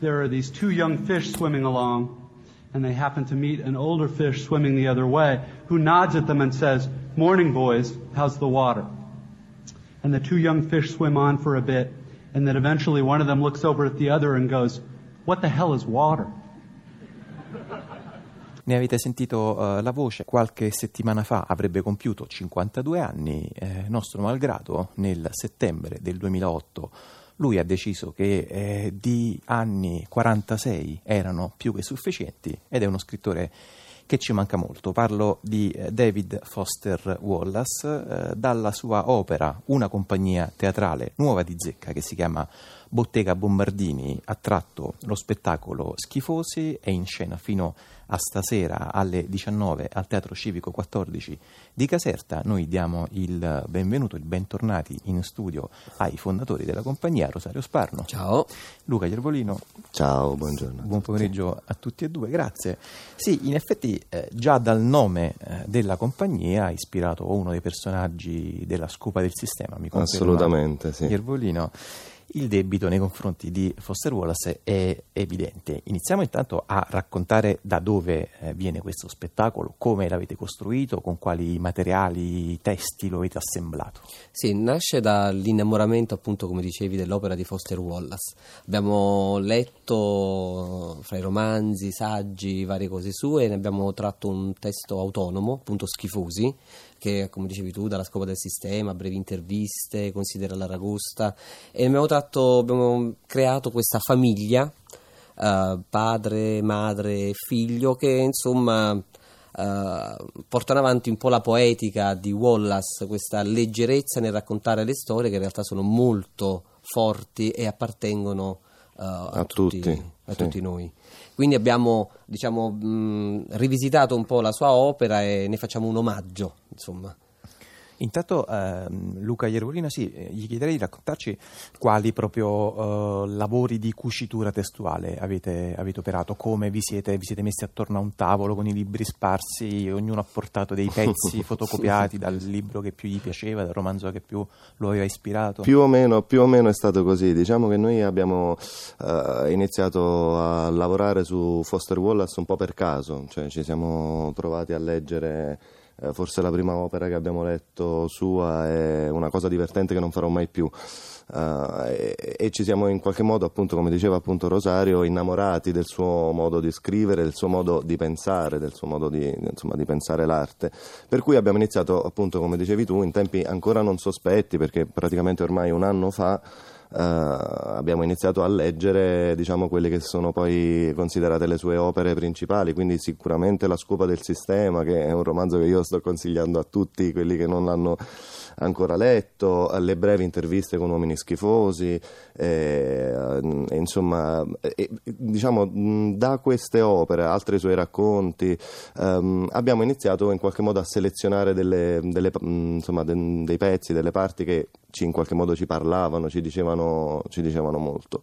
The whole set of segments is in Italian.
there are these two young fish swimming along, and they happen to meet an older fish swimming the other way, who nods at them and says, Morning, boys, how's the water? And the two young fish swim on for a bit, and then eventually one of them looks over at the other and goes, What the hell is water? Ne avete sentito uh, la voce, qualche settimana fa avrebbe compiuto 52 anni, eh, nostro malgrado, nel settembre del 2008 lui ha deciso che eh, di anni 46 erano più che sufficienti ed è uno scrittore che ci manca molto. Parlo di eh, David Foster Wallace, eh, dalla sua opera Una compagnia teatrale nuova di zecca che si chiama Bottega Bombardini, ha tratto lo spettacolo Schifosi, è in scena fino a stasera alle 19 al Teatro Civico 14 di Caserta. Noi diamo il benvenuto, il bentornati in studio ai fondatori della compagnia, Rosario Sparno. Ciao. Luca Gervolino. Ciao, buongiorno. Buon pomeriggio a tutti e due, grazie. Sì, in effetti eh, già dal nome eh, della compagnia ha ispirato uno dei personaggi della scopa del sistema, mi conferma Assolutamente, sì. Gervolino il debito nei confronti di Foster Wallace è evidente. Iniziamo intanto a raccontare da dove eh, viene questo spettacolo, come l'avete costruito, con quali materiali, testi lo avete assemblato. Sì, nasce dall'innamoramento, appunto, come dicevi, dell'opera di Foster Wallace. Abbiamo letto fra i romanzi, saggi, varie cose sue e ne abbiamo tratto un testo autonomo, appunto Schifosi, che come dicevi tu dalla scopa del sistema, brevi interviste, considera l'Aragosta e abbiamo, tratto, abbiamo creato questa famiglia, uh, padre, madre figlio che insomma uh, portano avanti un po' la poetica di Wallace, questa leggerezza nel raccontare le storie che in realtà sono molto forti e appartengono uh, a, a, tutti, tutti, a sì. tutti noi. Quindi abbiamo diciamo, mh, rivisitato un po' la sua opera e ne facciamo un omaggio, insomma. Intanto ehm, Luca Iervolino, sì, eh, gli chiederei di raccontarci quali proprio eh, lavori di cucitura testuale avete, avete operato, come vi siete, vi siete, messi attorno a un tavolo con i libri sparsi, ognuno ha portato dei pezzi fotocopiati dal libro che più gli piaceva, dal romanzo che più lo aveva ispirato. Più o meno, più o meno è stato così, diciamo che noi abbiamo eh, iniziato a lavorare su Foster Wallace un po' per caso, cioè ci siamo trovati a leggere forse la prima opera che abbiamo letto sua è una cosa divertente che non farò mai più. Uh, e, e, ci siamo in qualche modo, appunto, come diceva appunto Rosario, innamorati del suo modo di scrivere, del suo modo di pensare, del suo modo di, insomma, di pensare l'arte. Per cui abbiamo iniziato, appunto, come dicevi tu, in tempi ancora non sospetti, perché praticamente ormai un anno fa abbiamo iniziato a leggere diciamo, quelle che sono poi considerate le sue opere principali, quindi sicuramente La scopa del sistema, che è un romanzo che io sto consigliando a tutti quelli che non l'hanno ancora letto, le brevi interviste con uomini schifosi, eh, insomma, eh, diciamo, da queste opere, altri suoi racconti, ehm, abbiamo iniziato in qualche modo a selezionare delle, delle, insomma, de, dei pezzi, delle parti che ci, in qualche modo ci parlavano, ci dicevano, ci dicevano molto.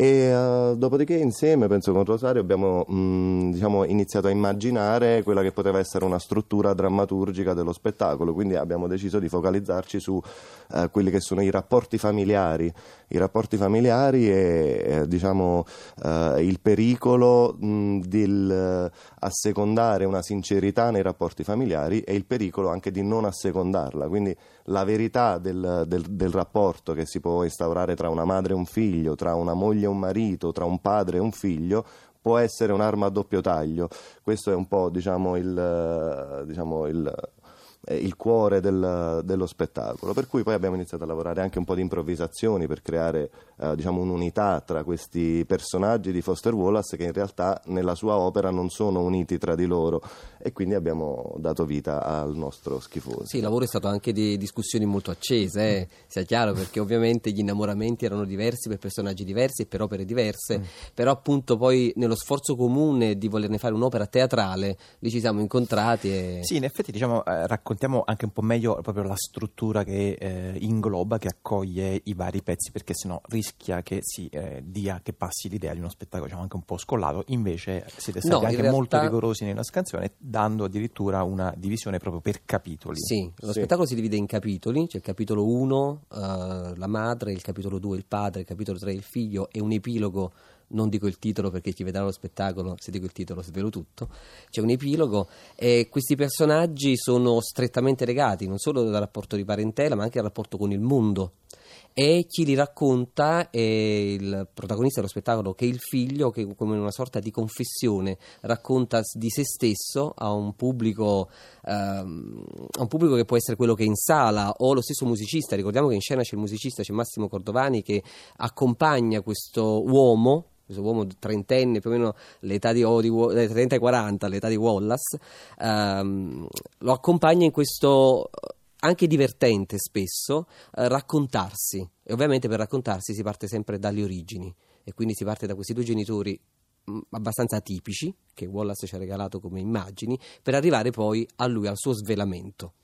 E uh, dopodiché insieme, penso con Rosario, abbiamo mh, diciamo, iniziato a immaginare quella che poteva essere una struttura drammaturgica dello spettacolo, quindi abbiamo deciso di focalizzarci su uh, quelli che sono i rapporti familiari, i rapporti familiari e eh, diciamo, uh, il pericolo mh, di assecondare una sincerità nei rapporti familiari e il pericolo anche di non assecondarla, quindi la verità del, del, del rapporto che si può instaurare tra una madre e un figlio, tra una moglie un marito, tra un padre e un figlio, può essere un'arma a doppio taglio. Questo è un po' diciamo, il, diciamo, il, il cuore del, dello spettacolo. Per cui poi abbiamo iniziato a lavorare anche un po' di improvvisazioni per creare eh, diciamo, un'unità tra questi personaggi di Foster Wallace che in realtà nella sua opera non sono uniti tra di loro e quindi abbiamo dato vita al nostro schifoso. Sì, il lavoro è stato anche di discussioni molto accese, eh, sia chiaro, perché ovviamente gli innamoramenti erano diversi per personaggi diversi e per opere diverse, mm. però appunto poi nello sforzo comune di volerne fare un'opera teatrale, lì ci siamo incontrati e... Sì, in effetti diciamo eh, raccontiamo anche un po' meglio proprio la struttura che eh, ingloba, che accoglie i vari pezzi, perché sennò rischia che si eh, dia, che passi l'idea di uno spettacolo diciamo, anche un po' scollato, invece siete stati No, anche realtà- molto rigorosi nella scansione, dando addirittura una divisione proprio per capitoli. Sì, lo Sì. spettacolo si divide in capitoli, c'è il capitolo 1, la madre, il capitolo 2 il padre, il capitolo 3 il figlio e un epilogo non dico il titolo perché chi vedrà lo spettacolo, se dico il titolo svelo tutto, c'è un epilogo e questi personaggi sono strettamente legati non solo dal rapporto di parentela ma anche dal rapporto con il mondo. E chi li racconta è il protagonista dello spettacolo che è il figlio che come una sorta di confessione racconta di se stesso a un pubblico ehm, a un pubblico che può essere quello che è in sala o lo stesso musicista. Ricordiamo che in scena c'è il musicista c'è Massimo Cordovani che accompagna questo uomo questo uomo trentenne, più o meno l'età di, oh, di 30 e 40, l'età di Wallace, ehm, lo accompagna in questo anche divertente spesso eh, raccontarsi e ovviamente per raccontarsi si parte sempre dalle origini e quindi si parte da questi due genitori mm, abbastanza tipici che Wallace ci ha regalato come immagini per arrivare poi a lui al suo svelamento.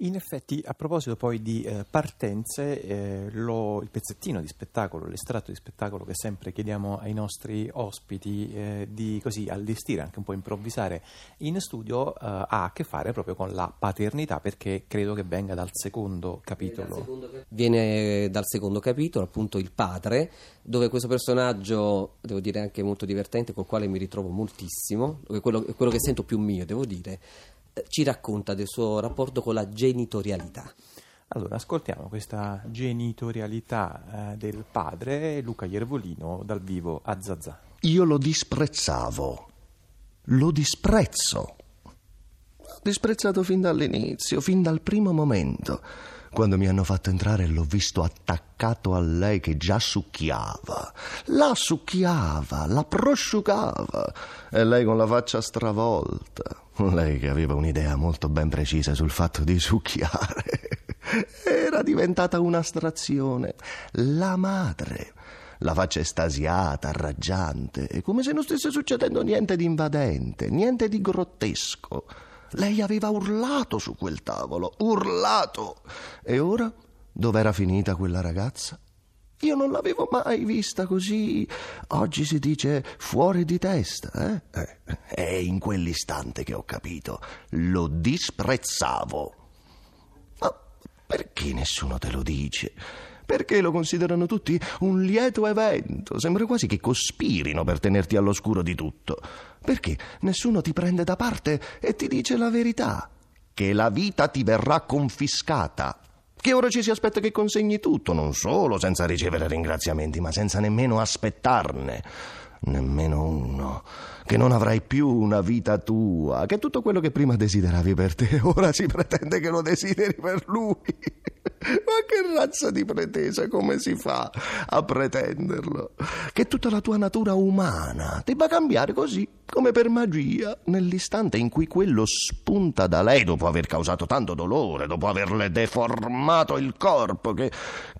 In effetti, a proposito poi di eh, partenze, eh, lo, il pezzettino di spettacolo, l'estratto di spettacolo che sempre chiediamo ai nostri ospiti eh, di così allestire, anche un po' improvvisare in studio, eh, ha a che fare proprio con la paternità, perché credo che venga dal secondo capitolo. Viene dal secondo capitolo, appunto il padre, dove questo personaggio, devo dire anche molto divertente, col quale mi ritrovo moltissimo, quello, quello che sento più mio, devo dire, ci racconta del suo rapporto con la genitorialità. Allora, ascoltiamo questa genitorialità eh, del padre Luca Iervolino dal vivo a Zazà. Io lo disprezzavo, lo disprezzo. L'ho disprezzato fin dall'inizio, fin dal primo momento. Quando mi hanno fatto entrare l'ho visto attaccato a lei che già succhiava. La succhiava, la prosciugava. E lei con la faccia stravolta. Lei che aveva un'idea molto ben precisa sul fatto di succhiare. Era diventata un'astrazione. La madre. La faccia estasiata, raggiante, come se non stesse succedendo niente di invadente, niente di grottesco. Lei aveva urlato su quel tavolo, urlato. E ora dov'era finita quella ragazza? Io non l'avevo mai vista così. Oggi si dice fuori di testa, eh? eh è in quell'istante che ho capito. Lo disprezzavo. Ma perché nessuno te lo dice? Perché lo considerano tutti un lieto evento? Sembra quasi che cospirino per tenerti all'oscuro di tutto. Perché nessuno ti prende da parte e ti dice la verità? Che la vita ti verrà confiscata che ora ci si aspetta che consegni tutto, non solo senza ricevere ringraziamenti, ma senza nemmeno aspettarne. Nemmeno uno. Che non avrai più una vita tua, che tutto quello che prima desideravi per te, ora si pretende che lo desideri per lui. Ma che razza di pretesa, come si fa a pretenderlo? Che tutta la tua natura umana debba cambiare così, come per magia, nell'istante in cui quello spunta da lei dopo aver causato tanto dolore, dopo averle deformato il corpo, che,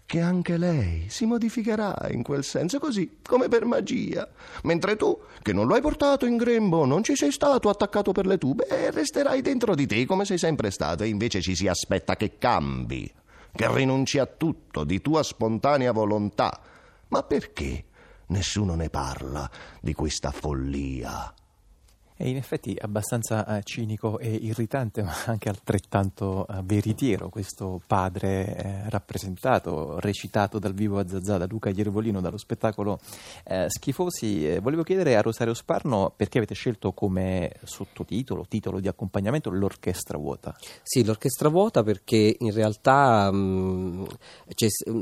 che anche lei si modificherà in quel senso così, come per magia. Mentre tu, che non lo hai portato in grembo, non ci sei stato attaccato per le tube, e resterai dentro di te come sei sempre stato, e invece ci si aspetta che cambi che rinunci a tutto di tua spontanea volontà. Ma perché nessuno ne parla di questa follia? È in effetti abbastanza eh, cinico e irritante, ma anche altrettanto eh, veritiero questo padre eh, rappresentato, recitato dal vivo a Zazà da Luca Iervolino dallo spettacolo Schifosi. Volevo chiedere a Rosario Sparno perché avete scelto come sottotitolo, titolo di accompagnamento l'orchestra vuota. Sì, l'orchestra vuota perché in realtà mh,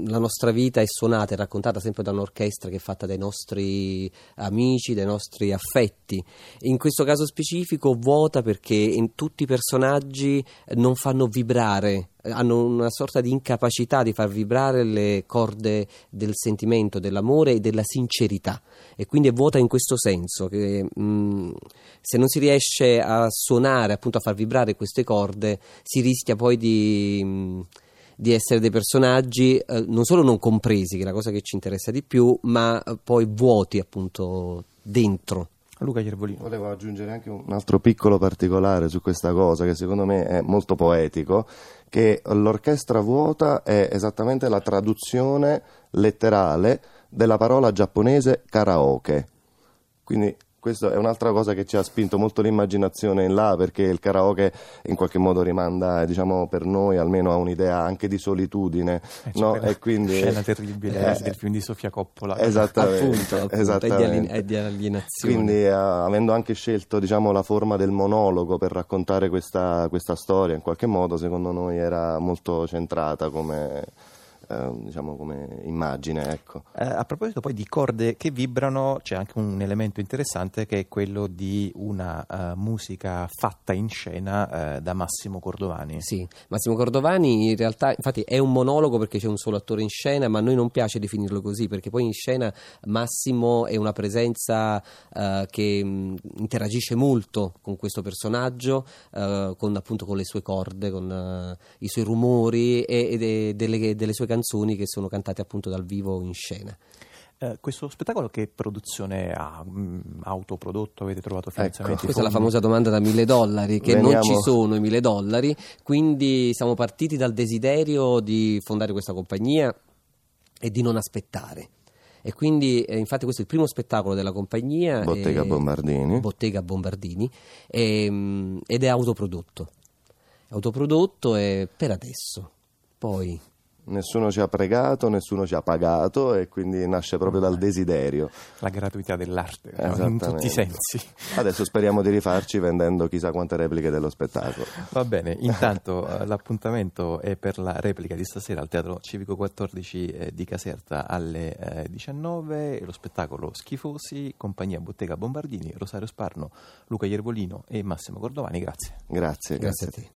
la nostra vita è suonata e raccontata sempre da un'orchestra che è fatta dai nostri amici, dai nostri affetti. In questo questo caso specifico vuota perché in tutti i personaggi non fanno vibrare hanno una sorta di incapacità di far vibrare le corde del sentimento, dell'amore e della sincerità e quindi è vuota in questo senso che mh, mm, se non si riesce a suonare, appunto a far vibrare queste corde, si rischia poi di, mh, mm, di essere dei personaggi eh, non solo non compresi, che è la cosa che ci interessa di più, ma poi vuoti appunto dentro. Luca Iervolino. Volevo aggiungere anche un altro piccolo particolare su questa cosa che secondo me è molto poetico, che l'orchestra vuota è esattamente la traduzione letterale della parola giapponese karaoke. Quindi Questa è un'altra cosa che ci ha spinto molto l'immaginazione in là, perché il karaoke in qualche modo rimanda, diciamo, per noi almeno a un'idea anche di solitudine, Eh, c'è no? E quindi scena terribile Eh, del film di Sofia Coppola. Esattamente, appunto, appunto, è di esattamente. è di alienazione. Quindi eh, avendo anche scelto diciamo, la forma del monologo per raccontare questa, questa storia in qualche modo, secondo noi era molto centrata come, eh, diciamo, come immagine. Ecco. Eh, a proposito poi di corde che vibrano, c'è anche un elemento interessante che è quello di una eh, musica fatta in scena eh, da Massimo Cordovani. Sì, Massimo Cordovani in realtà infatti è un monologo perché c'è un solo attore in scena, ma a noi non piace definirlo così perché poi in scena Massimo è una presenza eh, che mh, interagisce molto con questo personaggio, con appunto con le sue corde, con i suoi rumori e, e de- delle, delle sue canzoni che sono cantate appunto dal vivo in scena. Eh, questo spettacolo che produzione ha? Mm, autoprodotto? Avete trovato finanziamenti? Ecco, Questa è la famosa domanda da mille dollari, che non Veniamo- ci sono i mille dollari, quindi siamo partiti dal desiderio di fondare questa compagnia e di non aspettare. E quindi, eh, infatti, questo è il primo spettacolo della compagnia. Bottega eh, Bombardini. Bottega Bombardini, ehm, ed è autoprodotto. È autoprodotto e per adesso. Poi Nessuno ci ha pregato, nessuno ci ha pagato e quindi nasce proprio dal desiderio. La gratuità dell'arte, no? in tutti i sensi. Adesso speriamo di rifarci vendendo chissà quante repliche dello spettacolo. Va bene, intanto eh, l'appuntamento è per la replica di stasera al Teatro Civico 14 eh, di Caserta alle eh, 19, lo spettacolo Schifosi, compagnia Bottega Bombardini, Rosario Sparno, Luca Iervolino e Massimo Cordovani, grazie. Grazie. grazie a te.